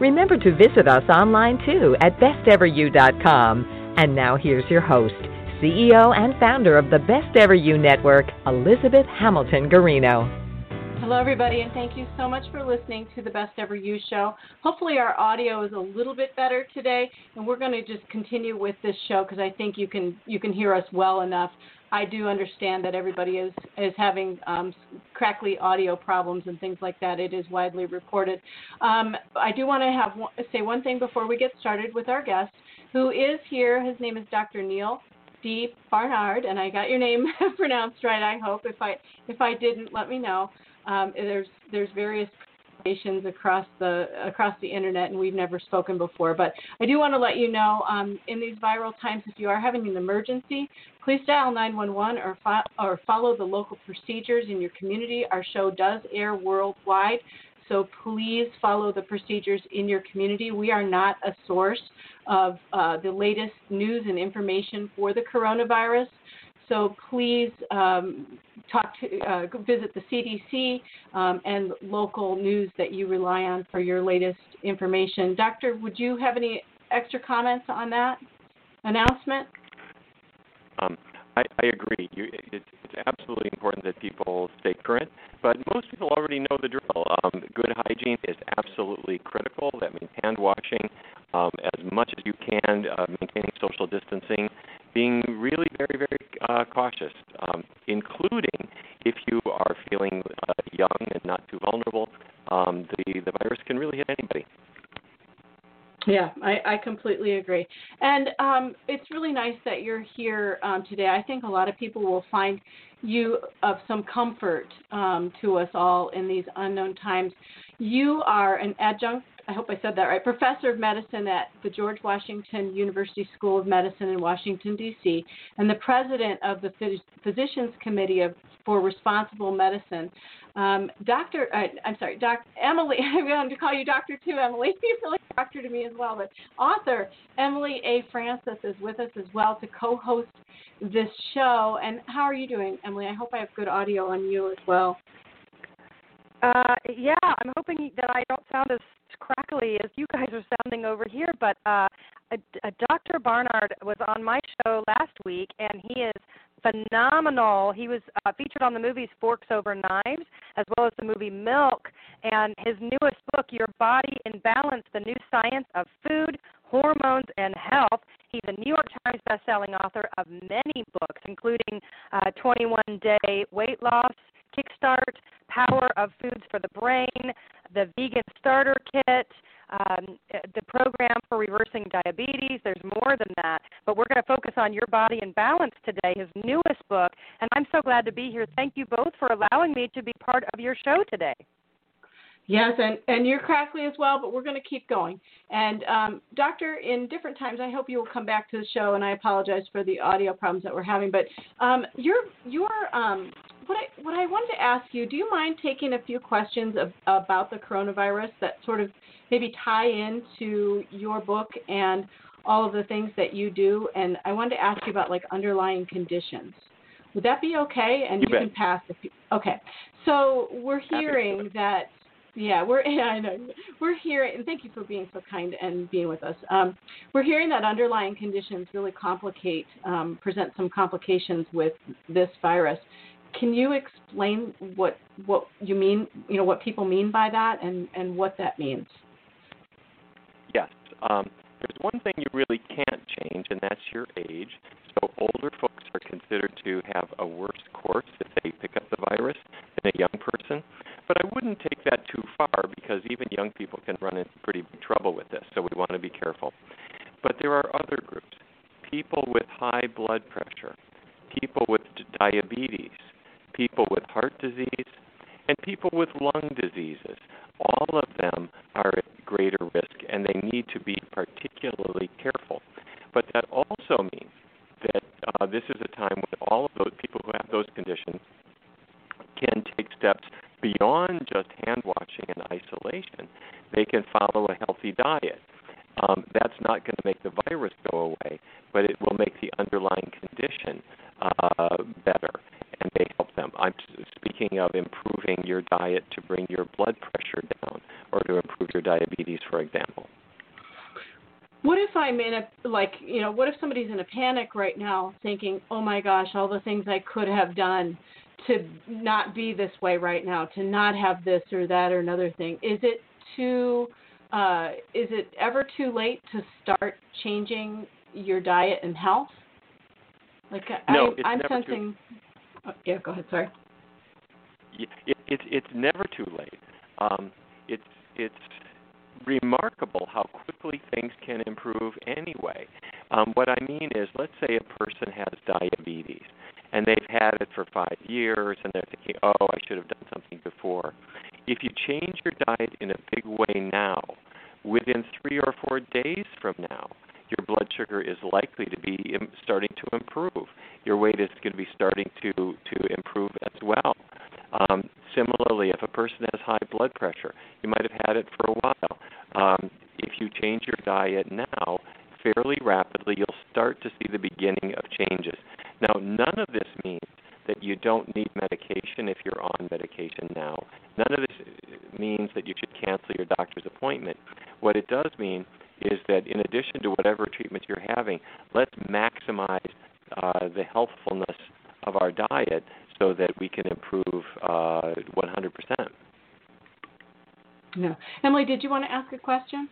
Remember to visit us online too at besteveryou.com. And now here's your host, CEO and founder of the Best Ever You Network, Elizabeth Hamilton Guarino. Hello, everybody, and thank you so much for listening to the Best Ever You show. Hopefully, our audio is a little bit better today, and we're going to just continue with this show because I think you can you can hear us well enough. I do understand that everybody is is having um, crackly audio problems and things like that. It is widely reported. Um, I do want to have say one thing before we get started with our guest, who is here. His name is Dr. Neal D. Barnard, and I got your name pronounced right. I hope. If I if I didn't, let me know. Um, there's there's various across the across the internet, and we've never spoken before. But I do want to let you know, um, in these viral times, if you are having an emergency, please dial 911 or fo- or follow the local procedures in your community. Our show does air worldwide. So please follow the procedures in your community. We are not a source of uh, the latest news and information for the coronavirus. So please um, talk to, uh, visit the CDC um, and local news that you rely on for your latest information. Doctor, would you have any extra comments on that announcement? Um, I, I, agree. You, it's, it's, absolutely important that people stay current, but most people already know the drill. Um, good hygiene is absolutely critical. That means hand washing um, as much as you can, uh, maintaining social distancing, being really very, very uh, cautious, um, including if you are feeling uh, young and not too vulnerable. Um, the the virus can really hit anybody. Yeah, I, I completely agree. And um, it's really nice that you're here um, today. I think a lot of people will find you of some comfort um, to us all in these unknown times. You are an adjunct I hope I said that right, professor of medicine at the George Washington University School of Medicine in Washington, D.C., and the president of the Physicians Committee of, for Responsible Medicine. Um, Dr. Uh, I'm sorry, Dr. Emily, I'm going to call you Doctor too, Emily. You doctor to me as well, but author Emily A. Francis is with us as well to co host this show. And how are you doing, Emily? I hope I have good audio on you as well. Uh, yeah, I'm hoping that I don't sound as crackly as you guys are sounding over here, but uh, a, a Dr. Barnard was on my show last week, and he is phenomenal. He was uh, featured on the movies Forks Over Knives, as well as the movie Milk, and his newest book, Your Body in Balance: The New Science of Food, Hormones, and Health. He's a New York Times bestselling author of many books, including uh, 21 Day Weight Loss, Kickstart, Power of Foods for the Brain, the Vegan Starter Kit, um, the program for reversing diabetes. There's more than that. But we're going to focus on Your Body in Balance today, his newest book. And I'm so glad to be here. Thank you both for allowing me to be part of your show today. Yes, and, and you're crackly as well, but we're going to keep going. And um, Doctor, in different times, I hope you will come back to the show. And I apologize for the audio problems that we're having. But um, your your um, what I what I wanted to ask you, do you mind taking a few questions of, about the coronavirus that sort of maybe tie into your book and all of the things that you do? And I wanted to ask you about like underlying conditions. Would that be okay? And you, you can pass if you, okay. So we're hearing that yeah, we're yeah, I know. We're hearing and thank you for being so kind and being with us. Um, we're hearing that underlying conditions really complicate um, present some complications with this virus. Can you explain what what you mean? You know what people mean by that, and and what that means. Um, there's one thing you really can't change, and that's your age. So older folks are considered to have a worse course if they pick up the virus than a young person. But I wouldn't take that too far because even young people can run into pretty big trouble with this, so we want to be careful. But there are other groups people with high blood pressure, people with diabetes, people with heart disease, and people with lung diseases. All of them are at greater risk, and they need to be particularly careful. But that also means that uh, this is a time when all of those people who have those conditions can take steps beyond just hand washing and isolation. They can follow a healthy diet. Um, that's not going to make the virus go away, but it will make the underlying condition uh, better, and may help them. I'm speaking of improving your diet to bring your blood pressure down or to improve your diabetes, for example. What if I'm in a like you know what if somebody's in a panic right now thinking oh my gosh all the things I could have done to not be this way right now to not have this or that or another thing is it too uh, is it ever too late to start changing your diet and health like no, I, I'm never sensing too, oh, yeah go ahead sorry it, it, it's never too late um, it's it's remarkable how quickly things can improve anyway. Um, what I mean is, let's say a person has diabetes and they've had it for five years and they're thinking, oh, I should have done something before. If you change your diet in a big way now, within three or four days from now, your blood sugar is likely to be starting to improve. Your weight is going to be starting to to improve as well. Um, similarly, if a person has high blood pressure, you might have had it for a while. Um, if you change your diet now, fairly rapidly, you'll start to see the beginning of changes. Now, none of this means that you don't need medication if you're on medication now. None of this means that you should cancel your doctor's appointment. What it does mean is that in addition to whatever treatment you're having, let's maximize uh, the healthfulness of our diet so that we can improve uh, 100%. No. Emily, did you want to ask a question?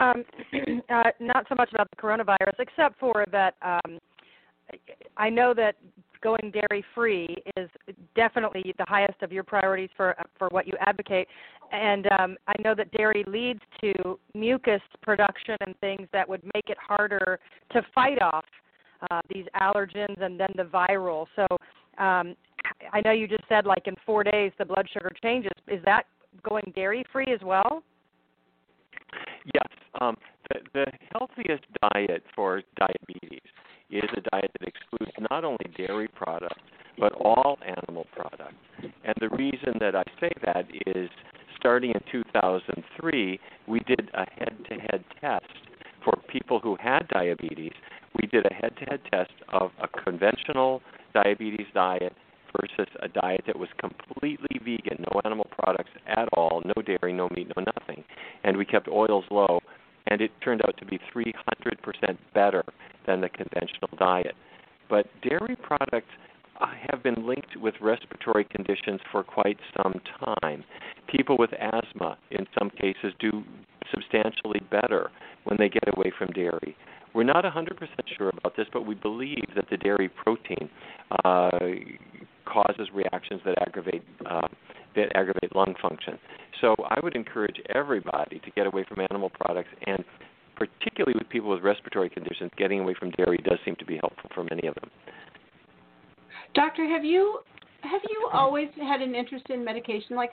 Um, uh, not so much about the coronavirus, except for that um, I know that going dairy free is definitely the highest of your priorities for for what you advocate and um, I know that dairy leads to mucus production and things that would make it harder to fight off uh, these allergens and then the viral. So um, I know you just said like in four days the blood sugar changes. Is that going dairy free as well? Yes. Um, the, the healthiest diet for diabetes is a diet that excludes not only dairy products but all animal products. And the reason that I say that is starting in 2003, we did a head to head test for people who had diabetes. We did a head to head test of a conventional diabetes diet versus a diet that was completely vegan, no animal products at all, no dairy, no meat, no nothing. And we kept oils low, and it turned out to be 300% better than the conventional diet. But dairy products uh, have been linked with respiratory conditions for quite some time. People with asthma, in some cases, do substantially better when they get away from dairy. We're not 100% sure about this, but we believe that the dairy protein uh, causes reactions that aggravate uh, that aggravate lung function. So I would encourage everybody to get away from animal products, and particularly with people with respiratory conditions, getting away from dairy does seem to be helpful for many of them. Doctor, have you have you always had an interest in medication, like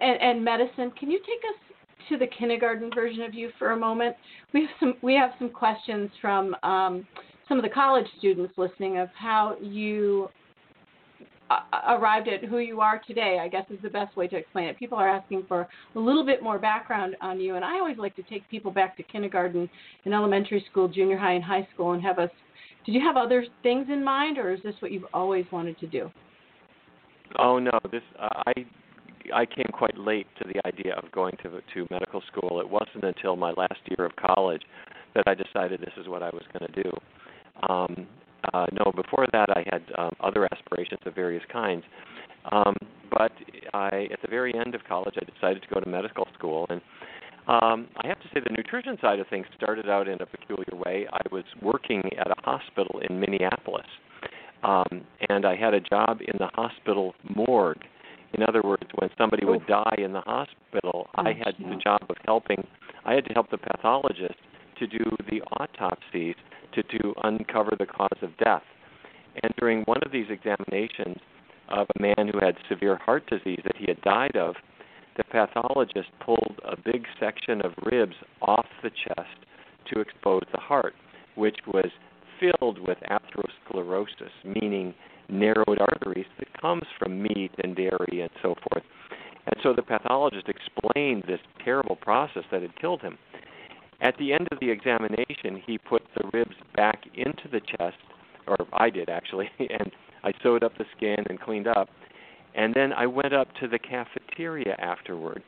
and, and medicine? Can you take us to the kindergarten version of you for a moment? We have some we have some questions from um, some of the college students listening of how you uh, arrived at who you are today. I guess is the best way to explain it. People are asking for a little bit more background on you, and I always like to take people back to kindergarten and elementary school, junior high, and high school, and have us did you have other things in mind, or is this what you've always wanted to do? Oh no, this uh, I I came quite late to the idea of going to to medical school. It wasn't until my last year of college that I decided this is what I was going to do. Um, uh, no, before that I had um, other aspirations of various kinds. Um, but I, at the very end of college, I decided to go to medical school, and um, I have to say the nutrition side of things started out in a peculiar way. I was working at a hospital in Minneapolis, um, and I had a job in the hospital morgue. In other words, when somebody would die in the hospital, I had the job of helping. I had to help the pathologist to do the autopsies to to uncover the cause of death. And during one of these examinations of a man who had severe heart disease that he had died of, the pathologist pulled a big section of ribs off the chest to expose the heart, which was filled with atherosclerosis, meaning narrowed arteries that comes from meat and dairy and so forth. And so the pathologist explained this terrible process that had killed him. At the end of the examination, he put the ribs back into the chest, or I did actually, and I sewed up the skin and cleaned up. And then I went up to the cafeteria afterward,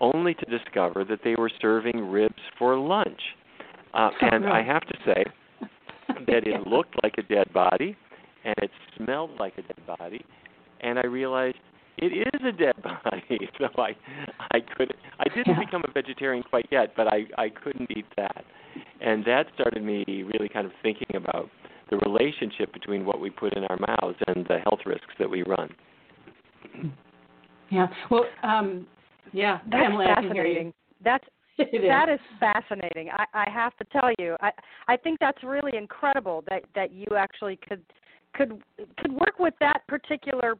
only to discover that they were serving ribs for lunch. Uh, and I have to say that it looked like a dead body, and it smelled like a dead body, and I realized it is a dead body. So I, I couldn't. I didn't Yeah. become a vegetarian quite yet, but I, I couldn't eat that, and that started me really kind of thinking about the relationship between what we put in our mouths and the health risks that we run. Yeah. Well, um, yeah, That's Pamela, I can hear you. fascinating. That's It is. That is fascinating. I, I have to tell you, I I think that's really incredible that that you actually could could could work with that particular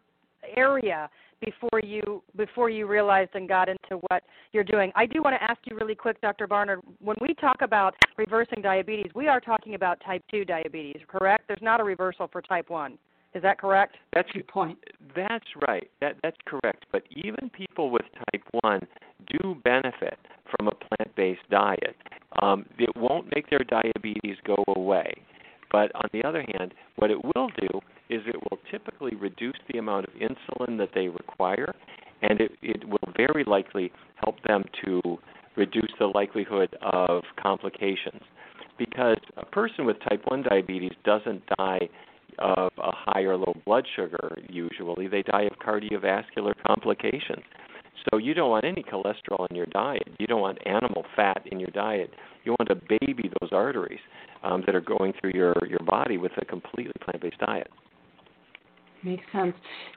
area before you before you realized and got into what you're doing. I do want to ask you really quick, Dr. Barnard. When we talk about reversing diabetes, we are talking about type two diabetes, correct? There's not a reversal for type one. Is that correct? That's Good point. That's right. That that's correct. But even people with type one do benefit from a plant-based diet. Um, it won't make their diabetes go away. But on the other hand, what it will do is it will typically reduce the amount of insulin that they require, and it, it will very likely help them to reduce the likelihood of complications. Because a person with type 1 diabetes doesn't die of a high or low blood sugar usually, they die of cardiovascular complications. So you don't want any cholesterol in your diet. You don't want animal fat in your diet. You want to baby those arteries um, that are going through your your body with a completely plant-based diet. Makes sense.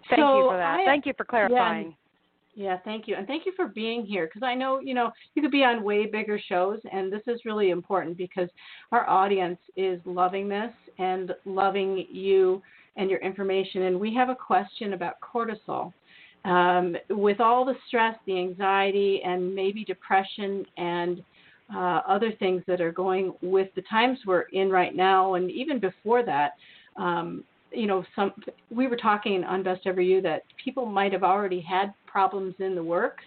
Thank so you for that. I- Thank you for clarifying. Yeah, thank you. And thank you for being here because I know, you know, you could be on way bigger shows and this is really important because our audience is loving this and loving you and your information. And we have a question about cortisol. Um, with all the stress, the anxiety, and maybe depression and uh, other things that are going with the times we're in right now, and even before that, um, you know, some we were talking on Best Ever You that people might have already had problems in the works,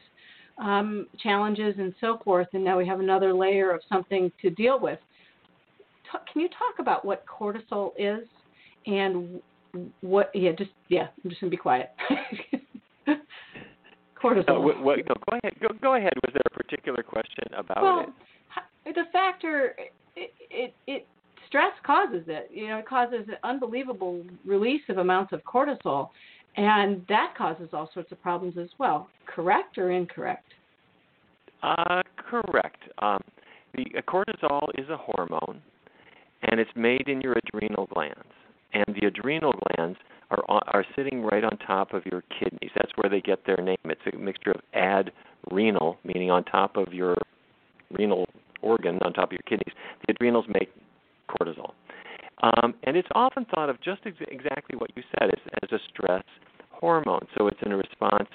um, challenges and so forth, and now we have another layer of something to deal with. Can you talk about what cortisol is and what? Yeah, just yeah, I'm just gonna be quiet. cortisol. What, what, no, go ahead. Go, go ahead. Was there a particular question about well, it? h- the factor it, it it stress causes it. You know, it causes an unbelievable release of amounts of cortisol, and that causes all sorts of problems as well. Correct or incorrect? Uh, correct. Um, the uh, cortisol is a hormone, and it's made in your adrenal glands. And the adrenal glands are are sitting right on top of your kidneys. That's where they get their name. It's a mixture of adrenal, meaning on top of your renal organ, on top of your kidneys. The adrenals make cortisol. Um, and it's often thought of just ex- exactly what you said as, as a stress hormone. So it's in response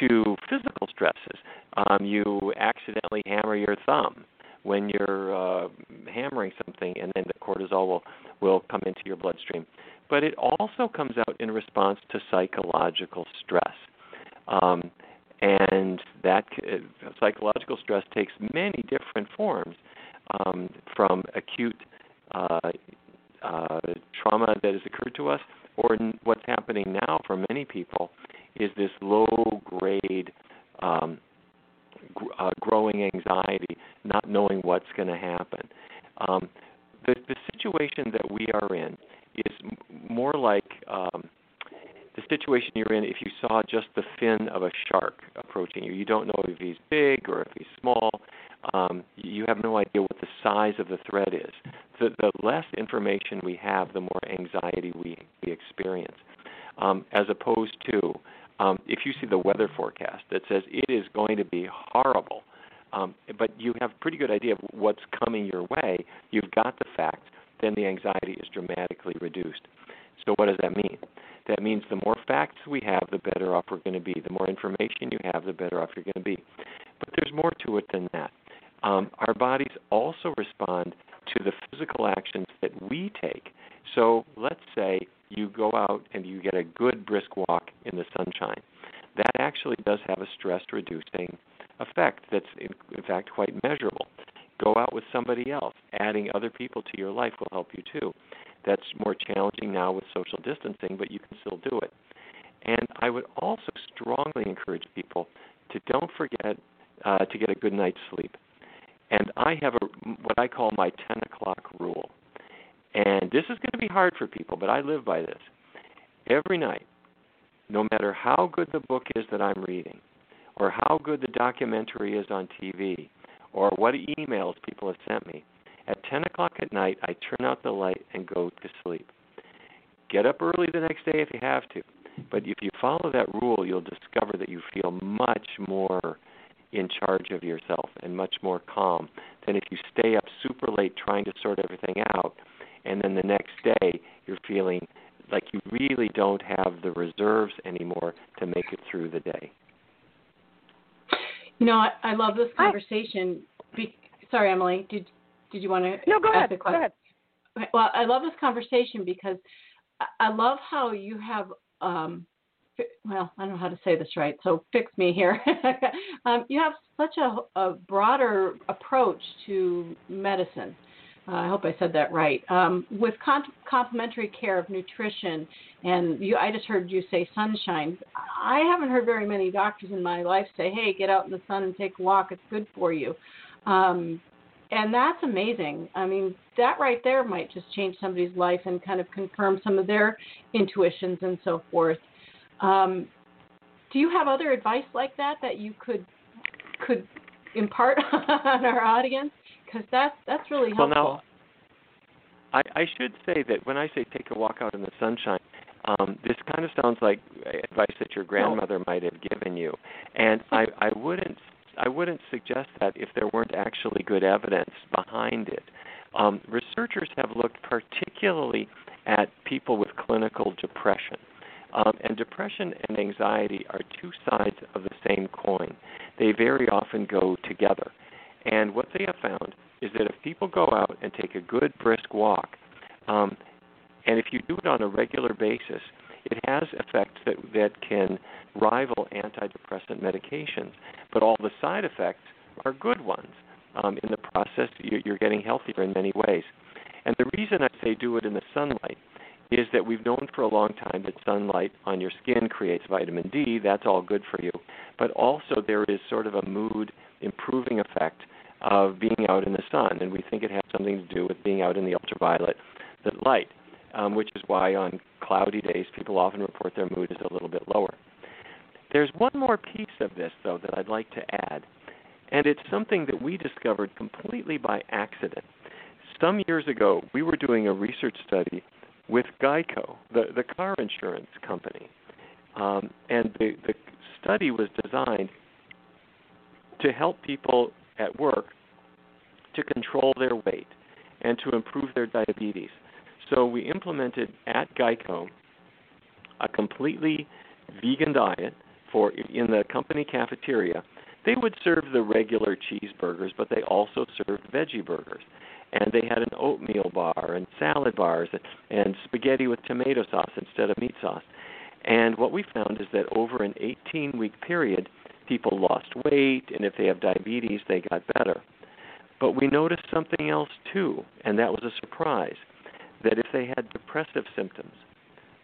to physical stresses. Um, you accidentally hammer your thumb when you're uh, hammering something, and then the cortisol will, will come into your bloodstream. But it also comes out in response to psychological stress. Um, and that uh, psychological stress takes many different forms, um, from acute uh, uh, trauma that has occurred to us, or n- what's happening now for many people is this low grade um, uh, growing anxiety, not knowing what's going to happen. Um, the, the situation that we are in is more like um, the situation you're in if you saw just the fin of a shark approaching you. You don't know if he's big or if he's small. Um, you have no idea what the size of the threat is. The, the less information we have, the more anxiety we, we experience. Um, as opposed to um, if you see the weather forecast that says it is going to be horrible, um, but you have a pretty good idea of what's coming your way, you've got the facts, then the anxiety is dramatically reduced. So, what does that mean? That means the more facts we have, the better off we're going to be. The more information you have, the better off you're going to be. But there's more to it than that. Um, our bodies also respond to the physical actions that we take. So, let's say you go out and you get a good brisk walk in the sunshine. That actually does have a stress reducing effect that's in, in fact quite measurable. Go out with somebody else. Adding other people to your life will help you too. That's more challenging now with social distancing, but you can still do it. And I would also strongly encourage people to don't forget uh, to get a good night's sleep. And I have a what I call my 10 o'clock rule. And this is going to be hard for people, but I live by this. Every night, no matter how good the book is that I'm reading, or how good the documentary is on TV, or what emails people have sent me, at 10 o'clock at night, I turn out the light and go to sleep. Get up early the next day if you have to. But if you follow that rule, you'll discover that you feel much more in charge of yourself and much more calm than if you stay up super late trying to sort everything out and then the next day you're feeling like you really don't have the reserves anymore to make it through the day. You know, I, I love this conversation. Be, sorry, Emily. Did did you want to? No, go ahead. Go ahead. Well, I love this conversation because I love how you have. Um, well, I don't know how to say this right, so fix me here. um, you have such a, a broader approach to medicine. Uh, I hope I said that right. Um, with con- complementary care of nutrition, and you, I just heard you say sunshine. I haven't heard very many doctors in my life say, "Hey, get out in the sun and take a walk. It's good for you." Um, and that's amazing. I mean, that right there might just change somebody's life and kind of confirm some of their intuitions and so forth. Um, do you have other advice like that that you could could impart on our audience? Because that's that's really helpful. Well, now, I, I should say that when I say take a walk out in the sunshine, um, this kind of sounds like advice that your grandmother might have given you, and I, I wouldn't I wouldn't suggest that if there weren't actually good evidence behind it. Um, researchers have looked particularly at people with clinical depression. Um, and depression and anxiety are two sides of the same coin. They very often go together. And what they have found is that if people go out and take a good brisk walk, um, and if you do it on a regular basis, it has effects that that can rival antidepressant medications. But all the side effects are good ones. Um, in the process, you're getting healthier in many ways. And the reason I say do it in the sunlight is that we've known for a long time that sunlight on your skin creates vitamin D. That's all good for you. But also, there is sort of a mood improving effect of being out in the sun, and we think it has something to do with being out in the ultraviolet light, um, which is why on cloudy days people often report their mood is a little bit lower. There's one more piece of this, though, that I'd like to add, and it's something that we discovered completely by accident. Some years ago, we were doing a research study with Geico, the, the car insurance company. Um, and the, the study was designed to help people at work to control their weight and to improve their diabetes. So we implemented at Geico a completely vegan diet for in the company cafeteria. They would serve the regular cheeseburgers, but they also served veggie burgers. And they had an oatmeal bar and salad bars and, spaghetti with tomato sauce instead of meat sauce. And what we found is that over an 18 week period, people lost weight, and if they have diabetes, they got better. But we noticed something else too, and that was a surprise that if they had depressive symptoms,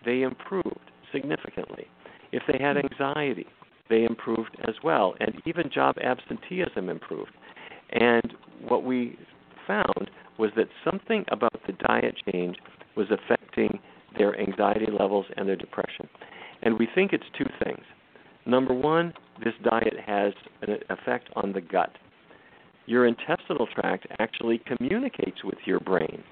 they improved significantly. If they had anxiety, they improved as well, and even job absenteeism improved. And what we found was that something about the diet change was affecting their anxiety levels and their depression. And we think it's two things. Number one, this diet has an effect on the gut. Your intestinal tract actually communicates with your brain.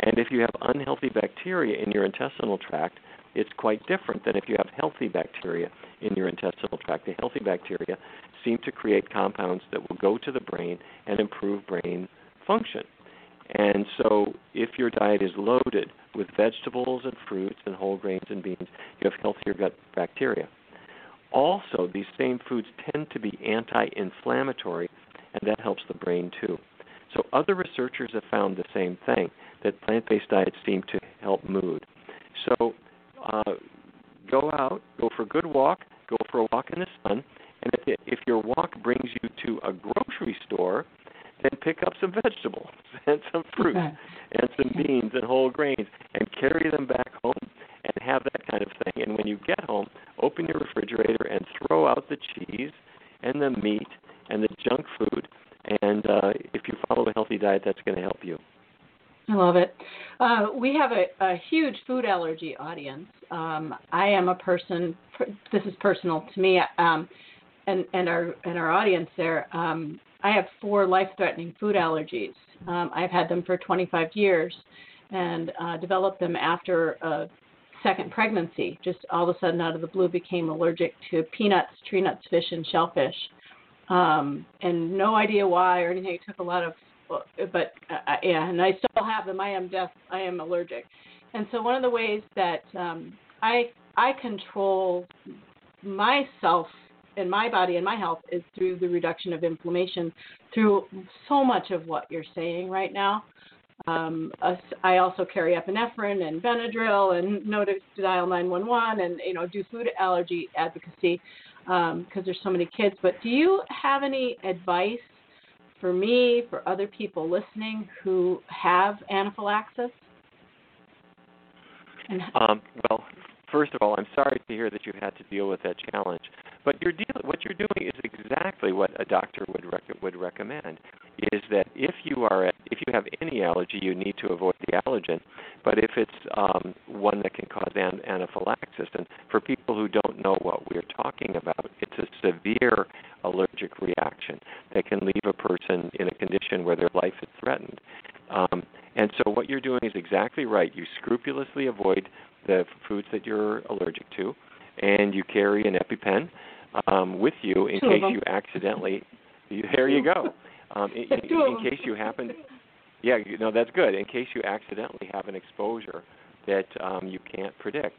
And if you have unhealthy bacteria in your intestinal tract, it's quite different than if you have healthy bacteria in your intestinal tract. The healthy bacteria seem to create compounds that will go to the brain and improve brain function. And so, if your diet is loaded with vegetables and fruits and whole grains and beans, you have healthier gut bacteria. Also, these same foods tend to be anti inflammatory, and that helps the brain too. So, other researchers have found the same thing that plant based diets seem to help mood. So, uh, go out, go for a good walk, go for a walk in the sun, And if, if your walk brings you to a grocery store, then pick up some vegetables and some fruit and some beans and whole grains and carry them back home and have that kind of thing. And when you get home, open your refrigerator and throw out the cheese and the meat and the junk food. And uh, if you follow a healthy diet, that's going to help you. I love it. Uh, we have a, a, huge food allergy audience. Um, I am a person. This is personal to me, um, and and our and our audience there. Um, I have four life-threatening food allergies. Um, I've had them for 25 years, and uh, developed them after a second pregnancy. Just all of a sudden, out of the blue, became allergic to peanuts, tree nuts, fish, and shellfish, um, and no idea why or anything. It took a lot of, but uh, yeah, and I still have them. I am deaf. I am allergic, and so one of the ways that um, I I control myself in my body and my health is through the reduction of inflammation through so much of what you're saying right now. Um, I also carry epinephrine and Benadryl and notice to dial 911 and you know do food allergy advocacy because um, there's so many kids. But do you have any advice for me, for other people listening who have anaphylaxis? Um, well, first of all, I'm sorry to hear that you had to deal with that challenge. But you're deal- what you're doing is exactly what a doctor would rec- would recommend. Is that if you are at, if you have any allergy, you need to avoid the allergen. But if it's um, one that can cause an- anaphylaxis, and for people who don't know what we're talking about, it's a severe allergic reaction that can leave a person in a condition where their life is threatened. Um, and so what you're doing is exactly right. You scrupulously avoid the foods that you're allergic to, and you carry an EpiPen um, with you in Two case you accidentally. You, there you go. Um, in, in, in case you happen, yeah, you know that's good. In case you accidentally have an exposure that um, you can't predict.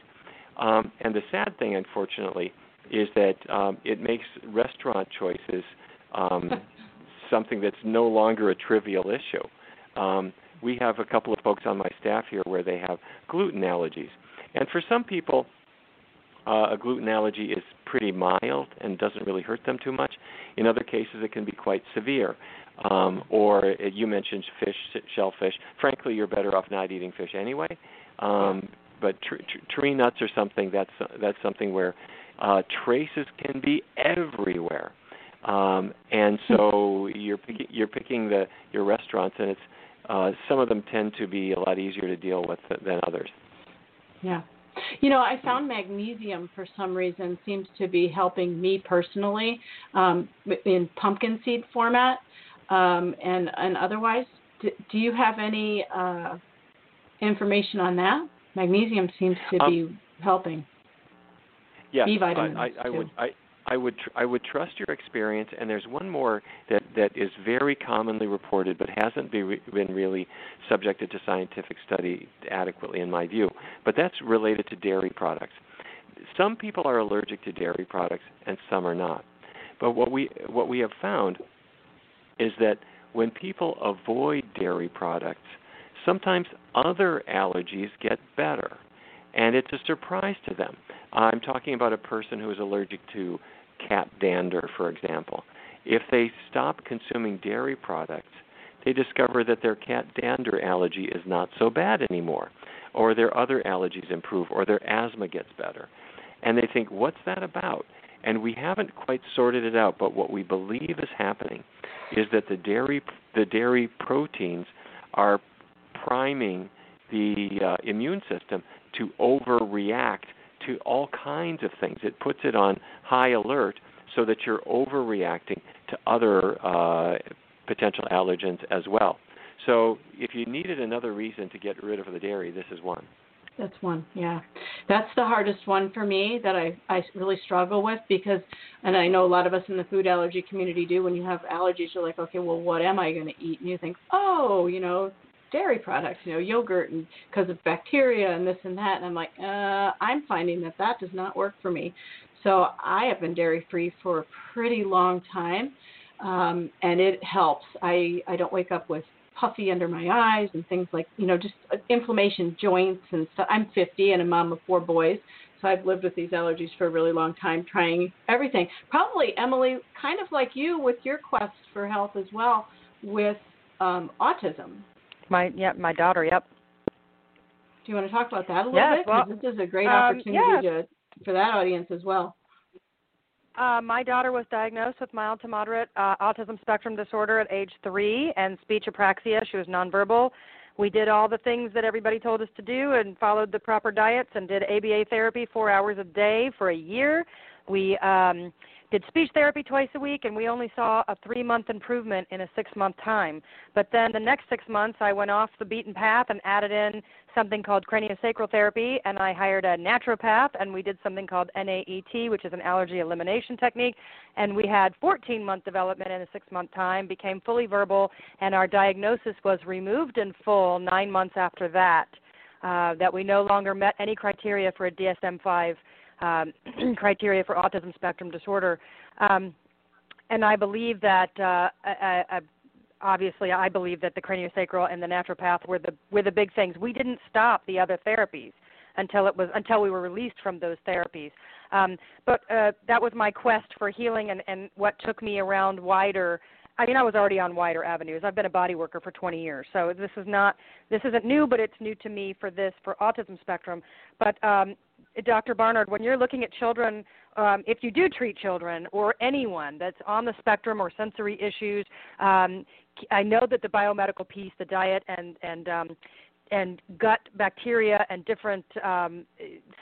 Um, and the sad thing, unfortunately, is that um, it makes restaurant choices um, something that's no longer a trivial issue. Um, we have a couple of folks on my staff here where they have gluten allergies, and for some people, uh, a gluten allergy is pretty mild and doesn't really hurt them too much. In other cases, it can be quite severe. Um, or uh, you mentioned fish, shellfish. Frankly, you're better off not eating fish anyway. Um, but tr- tr- tree nuts are something that's that's something where uh, traces can be everywhere. Um, and so you're picking you're picking the your restaurants, and it's uh, some of them tend to be a lot easier to deal with than others. Yeah. You know, I found magnesium for some reason seems to be helping me personally um, in pumpkin seed format um, and and otherwise. Do, do you have any uh, information on that? Magnesium seems to um, be helping. Yes, B vitamins I, I, I would. I, I would tr- I would trust your experience, and there's one more that that is very commonly reported, but hasn't be re- been really subjected to scientific study adequately, in my view. But that's related to dairy products. Some people are allergic to dairy products, and some are not. But what we what we have found is that when people avoid dairy products, sometimes other allergies get better, and it's a surprise to them. I'm talking about a person who is allergic to cat dander, for example. If they stop consuming dairy products, they discover that their cat dander allergy is not so bad anymore, or their other allergies improve, or their asthma gets better. And they think, what's that about? And we haven't quite sorted it out, but what we believe is happening is that the dairy the dairy proteins are priming the uh, immune system to overreact to all kinds of things. It puts it on high alert so that you're overreacting to other uh, potential allergens as well. So if you needed another reason to get rid of the dairy, this is one. That's one, yeah. That's the hardest one for me that I I really struggle with because, and I know a lot of us in the food allergy community do. When you have allergies, you're like, okay, well, what am I going to eat? And you think, oh, you know, dairy products, you know, yogurt, and because of bacteria and this and that. And I'm like, uh, I'm finding that that does not work for me. So I have been dairy free for a pretty long time, um, and it helps. I I don't wake up with puffy under my eyes and things like you know just uh, inflammation joints and stuff. I'm 50 and a mom of four boys, So I've lived with these allergies for a really long time, trying everything. Probably Emily, kind of like you with your quest for health as well, with um, autism. My yeah, my daughter. Yep. Do you want to talk about that a little yes, bit? Well, this is a great um, opportunity yes. to, for that audience as well. Uh, my daughter was diagnosed with mild to moderate uh, autism spectrum disorder at age three and speech apraxia. She was nonverbal. We did all the things that everybody told us to do and followed the proper diets and did ABA therapy four hours a day for a year. We um, did speech therapy twice a week, and we only saw a three month improvement in a six month time. But then the next six months, I went off the beaten path and added in something called craniosacral therapy, and I hired a naturopath, and we did something called NAET, which is an allergy elimination technique. And we had 14 month development in a six month time, became fully verbal, and our diagnosis was removed in full nine months after that. Uh, that we no longer met any criteria for a DSM 5 um, criteria for autism spectrum disorder. Um, and I believe that uh, I, I, obviously I believe that the craniosacral and the naturopath were the were the big things. We didn't stop the other therapies until it was until we were released from those therapies. Um, but uh, that was my quest for healing and, and what took me around wider. I mean, I was already on wider avenues. I've been a body worker for 20 years, so this is not this isn't new, but it's new to me for this for autism spectrum. But um, Dr. Barnard, when you're looking at children, um, if you do treat children or anyone that's on the spectrum or sensory issues, um, I know that the biomedical piece, the diet and and um, and gut bacteria and different um,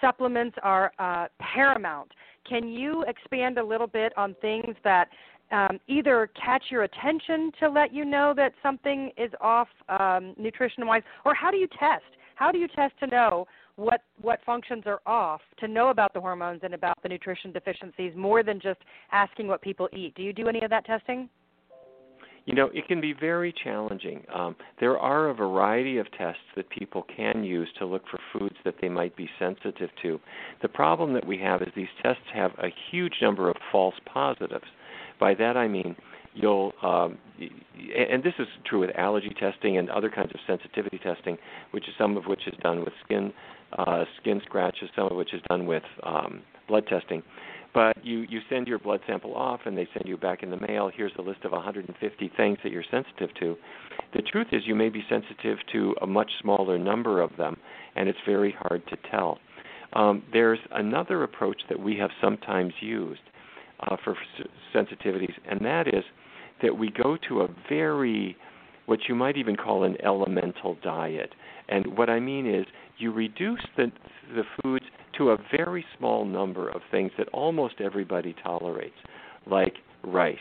supplements are uh, paramount. Can you expand a little bit on things that um, either catch your attention to let you know that something is off um, nutrition wise, or how do you test? How do you test to know what what functions are off to know about the hormones and about the nutrition deficiencies more than just asking what people eat? Do you do any of that testing? You know, it can be very challenging. Um, there are a variety of tests that people can use to look for foods that they might be sensitive to. The problem that we have is these tests have a huge number of false positives. By that I mean you'll um, and this is true with allergy testing and other kinds of sensitivity testing, which is some of which is done with skin uh, skin scratches, some of which is done with um, blood testing. But you, you send your blood sample off and they send you back in the mail, here's a list of 150 things that you're sensitive to. The truth is, you may be sensitive to a much smaller number of them, and it's very hard to tell. Um, there's another approach that we have sometimes used uh, for sensitivities, and that is that we go to a very, what you might even call an elemental diet. And what I mean is, you reduce the, the foods to a very small number of things that almost everybody tolerates, like rice,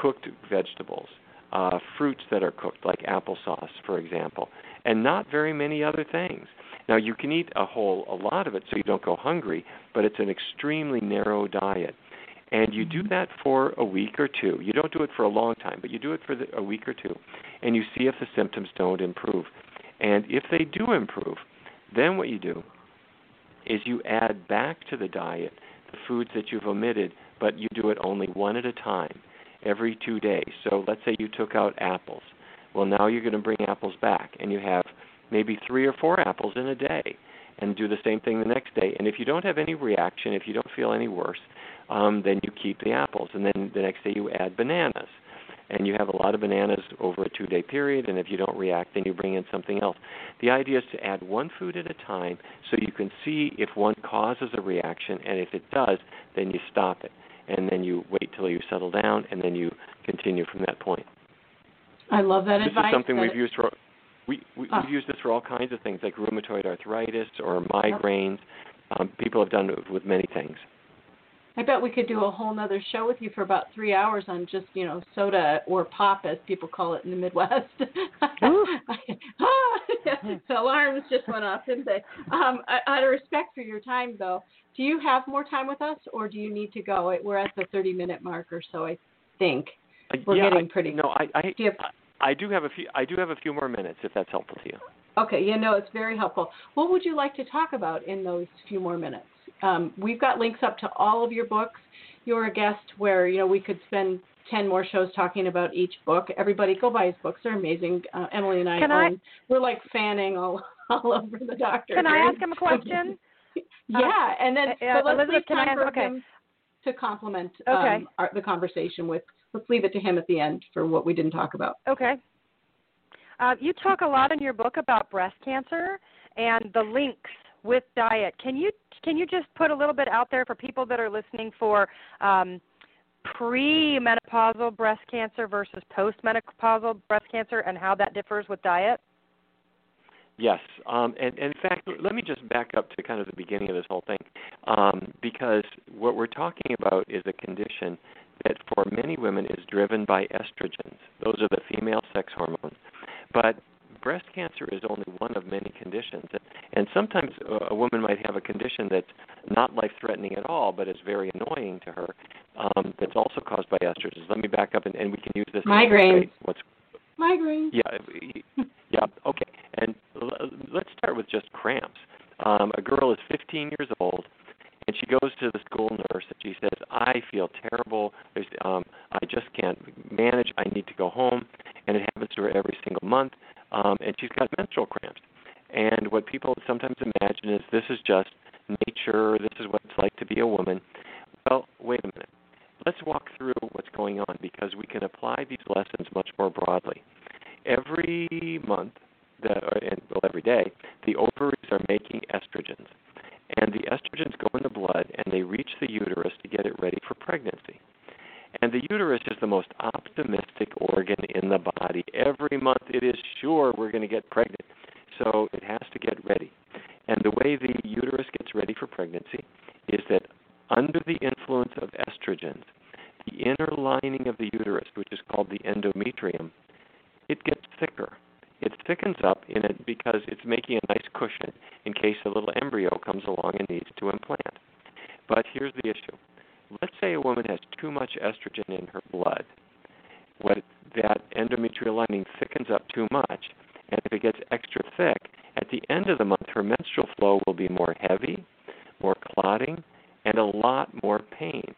cooked vegetables, uh, fruits that are cooked, like applesauce, for example, and not very many other things. Now you can eat a whole a lot of it so you don't go hungry, but it's an extremely narrow diet. And you do mm-hmm. that for a week or two. You don't do it for a long time, but you do it for the, a week or two, and you see if the symptoms don't improve. And if they do improve, then what you do is you add back to the diet the foods that you've omitted, but you do it only one at a time every two days. So let's say you took out apples. Well, now you're going to bring apples back, and you have maybe three or four apples in a day, and do the same thing the next day. And if you don't have any reaction, if you don't feel any worse, um, then you keep the apples, and then the next day you add bananas and you have a lot of bananas over a two day period, and if you don't react, then you bring in something else. The idea is to add one food at a time so you can see if one causes a reaction, and if it does, then you stop it. And then you wait till you settle down, and then you continue from that point. I love that this advice. This is something we've used for we, we, oh. have used this for all kinds of things like rheumatoid arthritis or migraines. Um, people have done it with many things. I bet we could do a whole nother show with you for about three hours on just, you know, soda or pop as people call it in the Midwest. the alarms just went off, didn't they? Um, out of respect for your time, though, do you have more time with us, or do you need to go? We're at the 30 minute mark or so, I think. We're yeah, getting pretty. No, I I, do have, I do have a few. I do have a few more minutes, if that's helpful to you. Okay, yeah, no, it's very helpful. What would you like to talk about in those few more minutes? Um, we've got links up to all of your books. You're a guest where you know we could spend ten more shows talking about each book. Everybody, go buy his books; they're amazing. Uh, Emily and I, Can own, I we're like fanning all all over the doctor. Can I ask him a question? yeah, and then uh, so let's Elizabeth, leave can I time ask- for okay. him to complement Okay. um, our, the conversation with. Let's leave it to him at the end for what we didn't talk about. Okay. Uh, you talk a lot in your book about breast cancer and the links with diet. Can you can you just put a little bit out there for people that are listening for um, pre-menopausal breast cancer versus post-menopausal breast cancer and how that differs with diet? Yes, um, and, and in fact, let me just back up to kind of the beginning of this whole thing, um, because what we're talking about is a condition that for many women is driven by estrogens. Those are the female sex hormones. But breast cancer is only one of many conditions, and sometimes a- woman might have a condition that's not life-threatening at all, but is very annoying to her. Um, that's also caused by estrogens. Let me back up, and, and we can use this. Migraine. What's Migraine. yeah, yeah, okay. And l- let's start with just cramps. Um, a girl is 15 years old, and she goes to the school nurse, and she says, "I feel terrible. There's, um, I just can't manage. I need to go home." And it happens to her every single month, um, and she's got menstrual cramps. And what people sometimes imagine is just nature. This is what it's like to be a woman. Well, wait a minute. Let's walk through what's going on because we can apply these lessons much more broadly. Every month, the, or- and well, every day, the ovaries are making estrogens, and the estrogens go in the blood and they reach the uterus to get it ready for pregnancy. And the uterus is the most optimistic organ in the body. Every month it is sure we're going to get pregnant. So it has to get ready. And the way the uterus gets ready for pregnancy is that under the influence of estrogens, the inner lining of the uterus, which is called the endometrium, it gets thicker. It thickens up in it because it's making a nice cushion in case a little embryo comes along and needs to implant. But here's the issue. Let's say a woman has too much estrogen in her blood. What that endometrial lining thickens up too much, and if it gets extra thick, at the end of the month her menstrual flow will be more heavy, more clotting, and a lot more pain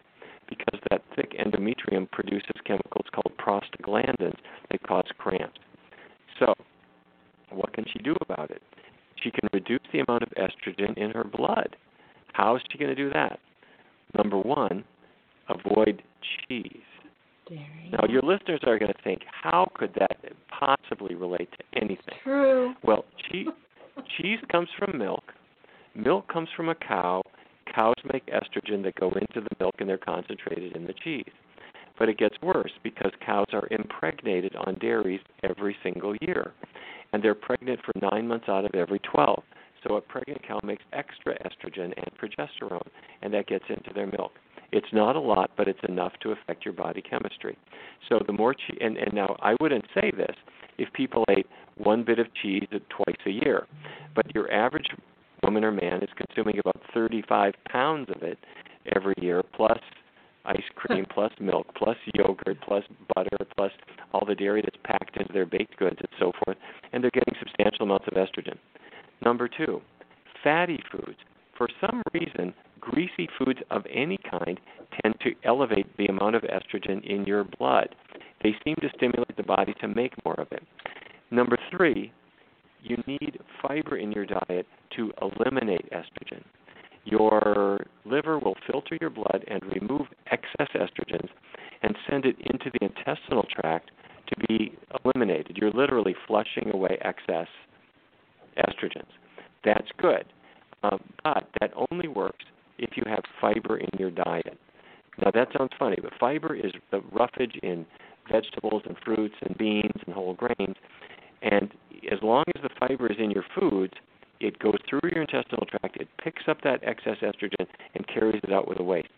because that thick endometrium produces chemicals called prostaglandins that cause cramps. So, what can she do about it? She can reduce the amount of estrogen in her blood. How is she going to do that? Number one, avoid cheese. Dairy. Now, your listeners are going to think, how could that possibly relate to anything? True. Well, cheese, cheese comes from milk. Milk comes from a cow. Cows make estrogen that go into the milk and they're concentrated in the cheese. But it gets worse because cows are impregnated on dairies every single year. And they're pregnant for nine months out of every 12. So a pregnant cow makes extra estrogen and progesterone, and that gets into their milk. It's not a lot, but it's enough to affect your body chemistry. So the more cheese, and, and now I wouldn't say this if people ate one bit of cheese twice a year, but your average woman or man is consuming about 35 pounds of it every year, plus ice cream, plus milk, plus yogurt, plus butter, plus all the dairy that's packed into their baked goods and so forth, and they're getting substantial amounts of estrogen. Number two, fatty foods. For some reason, greasy foods of any kind tend to elevate the amount of estrogen in your blood. They seem to stimulate the body to make more of it. Number three, you need fiber in your diet to eliminate estrogen. Your liver will filter your blood and remove excess estrogens and send it into the intestinal tract to be eliminated. You're literally flushing away excess estrogens. That's good. Um, but that only works if you have fiber in your diet. Now that sounds funny, but fiber is the roughage in vegetables and fruits and beans and whole grains. And as long as the fiber is in your foods, it goes through your intestinal tract, it picks up that excess estrogen and carries it out with the waste.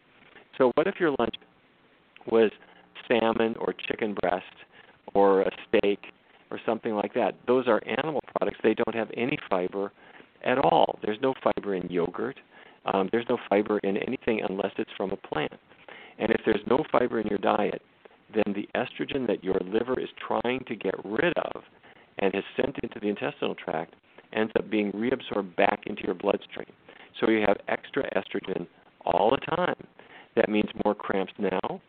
So what if your lunch was salmon or chicken breast or a steak or something like that? Those are animal products. They don't have any fiber at all. There's no fiber in yogurt. Um, there's no fiber in anything unless it's from a plant. And if there's no fiber in your diet, then the estrogen that your liver is trying to get rid of and has sent into the intestinal tract ends up being reabsorbed back into your bloodstream. So you have extra estrogen all the time. That means more cramps now,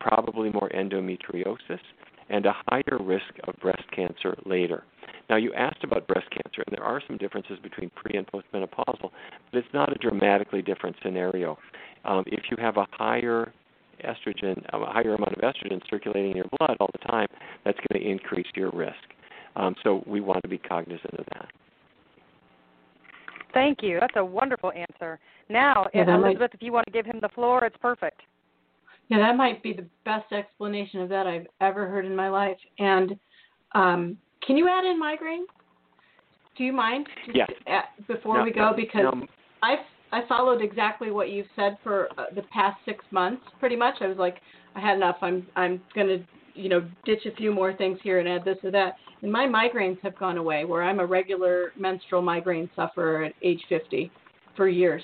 probably more endometriosis, and a higher risk of breast cancer later. Now, you asked about breast cancer, and there are some differences between pre and postmenopausal, but it's not a dramatically different scenario. Um, if you have a higher estrogen, a higher amount of estrogen circulating in your blood all the time, that's going to increase your risk. Um, so we want to be cognizant of that. Thank you. That's a wonderful answer. Now, Yeah, that Elizabeth, might- if you want to give him the floor, it's perfect. Yeah, that might be the best explanation of that I've ever heard in my life. And um, can you add in migraine? Do you mind? Just Yes. at- before No, we go, no, because no, I've I followed exactly what you've said for uh, the past six months, pretty much. I was like, I had enough. I'm I'm gonna you know ditch a few more things here and add this or that. And my migraines have gone away. Where I'm a regular menstrual migraine sufferer at age 50 for years.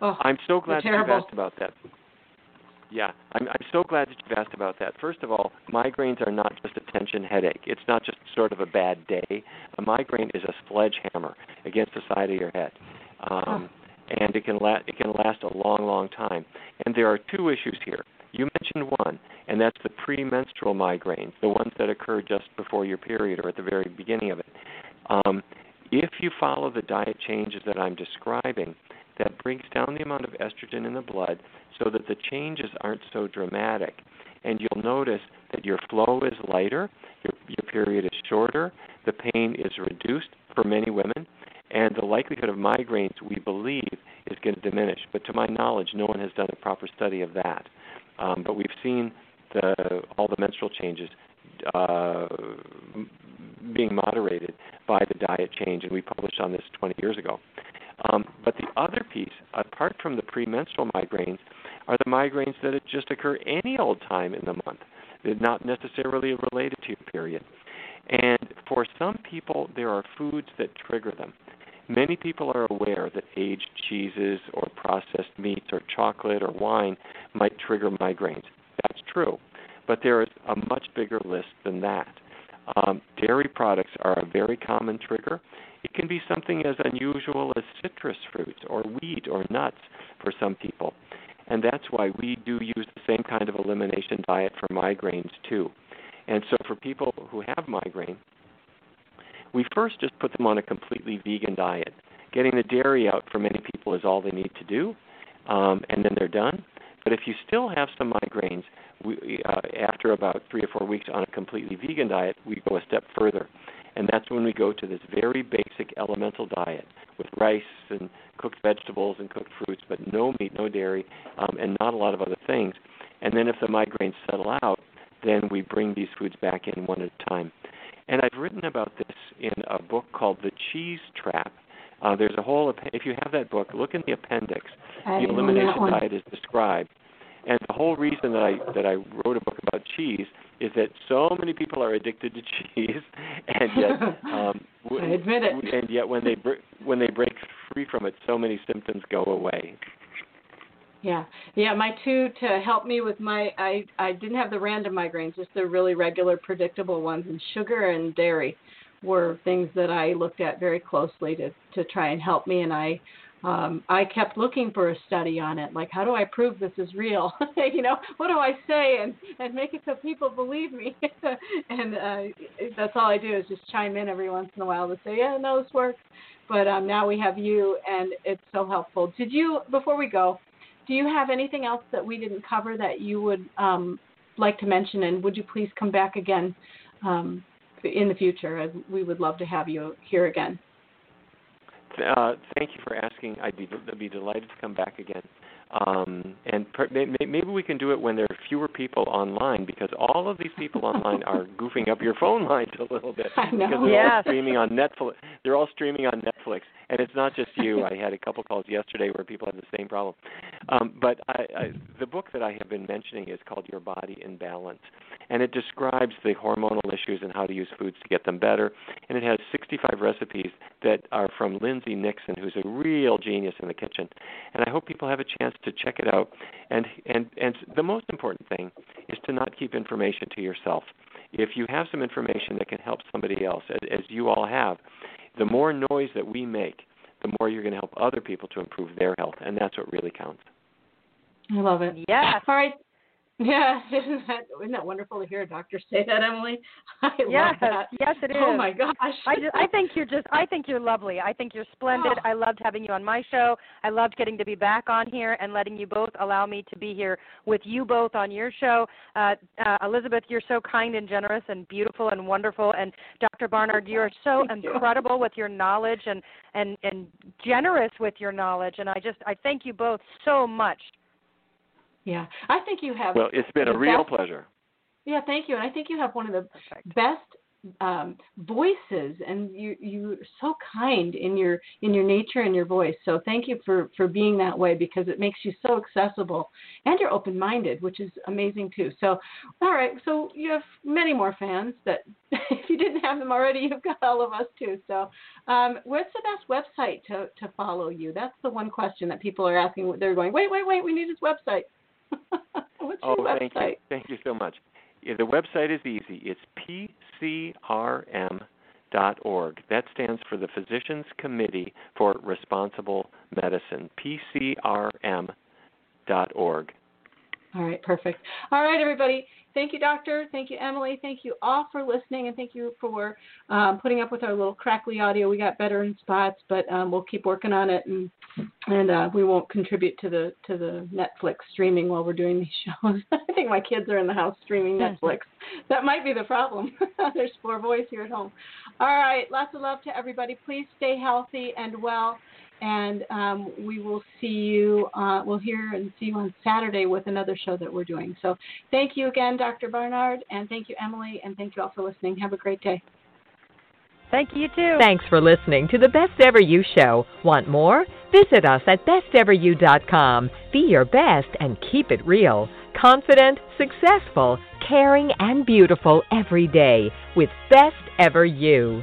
Oh, I'm so glad that you've terrible. asked about that. Yeah, I'm, I'm so glad that you've asked about that. First of all, migraines are not just a tension headache. It's not just sort of a bad day. A migraine is a sledgehammer against the side of your head, um, and it can la- it can last a long, long time. And there are two issues here. Mentioned one, and that's the premenstrual migraines, the ones that occur just before your period or at the very beginning of it. Um, if you follow the diet changes that I'm describing, that brings down the amount of estrogen in the blood so that the changes aren't so dramatic. And you'll notice that your flow is lighter, your, your period is shorter, the pain is reduced for many women, and the likelihood of migraines, we believe, is going to diminish. But to my knowledge, no one has done a proper study of that. Um, but we've seen the, all the menstrual changes uh, being moderated by the diet change, and we published on this 20 years ago. Um, but the other piece, apart from the premenstrual migraines, are the migraines that just occur any old time in the month. They're not necessarily related to your period. And for some people, there are foods that trigger them. Many people are aware that aged cheeses or processed meats or chocolate or wine might trigger migraines. That's true. But there is a much bigger list than that. Um, dairy products are a very common trigger. It can be something as unusual as citrus fruits or wheat or nuts for some people. And that's why we do use the same kind of elimination diet for migraines too. And so for people who have migraine, we first just put them on a completely vegan diet. Getting the dairy out for many people is all they need to do, um, and then they're done. But if you still have some migraines, we, uh, after about three or four weeks on a completely vegan diet, we go a step further. And that's when we go to this very basic elemental diet with rice and cooked vegetables and cooked fruits, but no meat, no dairy, um, and not a lot of other things. And then if the migraines settle out, then we bring these foods back in one at a time. And I've written about this in a book called The Cheese Trap. Uh, there's a whole, if you have that book, look in the appendix. I the elimination diet is described. And the whole reason that I that I wrote a book about cheese is that so many people are addicted to cheese, and yet um, w- I admit it. w- and yet when they br- when they break free from it, so many symptoms go away. Yeah, yeah. My two to help me with my I I didn't have the random migraines, just the really regular, predictable ones. And sugar and dairy were things that I looked at very closely to to try and help me. And I um I kept looking for a study on it. Like, how do I prove this is real? you know, what do I say and and make it so people believe me? and uh that's all I do is just chime in every once in a while to say, yeah, no, this works. But um, now we have you, and it's so helpful. Did you, before we go, do you have anything else that we didn't cover that you would um, like to mention? And would you please come back again um, in the future? We would love to have you here again. Uh, thank you for asking. I'd be, I'd be delighted to come back again. Um, and per, may, may- maybe we can do it when there are fewer people online because all of these people online are goofing up your phone lines a little bit I know. because they're all streaming on Netflix. They're all streaming on Netflix, and it's not just you. I had a couple calls yesterday where people have the same problem. Um, but I, I, the book that I have been mentioning is called Your Body in Balance, and it describes the hormonal issues and how to use foods to get them better. And it has 65 recipes that are from Lindsay Nixon, who's a real genius in the kitchen. And I hope people have a chance to check it out. And and and the most important thing is to not keep information to yourself. If you have some information that can help somebody else, as, as you all have, the more noise that we make, the more you're going to help other people to improve their health, and that's what really counts. I love it. Yeah. All right. Yeah, isn't that isn't that wonderful to hear a doctor say that, Emily? I yes, love that. Yes, it is. Oh my gosh. I just, I think you're just I think you're lovely. I think you're splendid. Oh. I loved having you on my show. I loved getting to be back on here and letting you both allow me to be here with you both on your show. Uh, uh, Elizabeth, you're so kind and generous and beautiful and wonderful. And Dr. Barnard, you are so Thank you. incredible with your knowledge and and and generous with your knowledge. And I just I thank you both so much. Yeah, I think you have. Well, it's been a real best- pleasure. Yeah, thank you. And I think you have one of the Perfect. best um, voices, and you you're so kind in your in your nature and your voice. So thank you for for being that way because it makes you so accessible, and you're open minded, which is amazing too. So, all right, so you have many more fans that if you didn't have them already, you've got all of us too. So, um, what's the best website to to follow you? That's the one question that people are asking. They're going, wait, wait, wait, we need his website. what's Oh, your website? thank you. Thank you so much. Yeah, the website is easy. It's pcrm.org. That stands for the Physicians Committee for Responsible Medicine. pcrm.org. All right, perfect. All right, everybody. Thank you, Doctor. Thank you, Emily. Thank you all for listening, and thank you for um, putting up with our little crackly audio. We got better in spots, but um, we'll keep working on it, and and uh, we won't contribute to the to the Netflix streaming while we're doing these shows. I think my kids are in the house streaming Netflix. That might be the problem. There's four boys here at home. All right, lots of love to everybody. Please stay healthy and well and um, we will see you. Uh, we'll hear and see you on Saturday with another show that we're doing. So, thank you again, Dr. Barnard, and thank you, Emily, and thank you all for listening. Have a great day. Thank you too. Thanks for listening to the Best Ever You Show. Want more? Visit us at besteveryou.com. Be your best and keep it real. Confident, successful, caring, and beautiful every day with Best Ever You.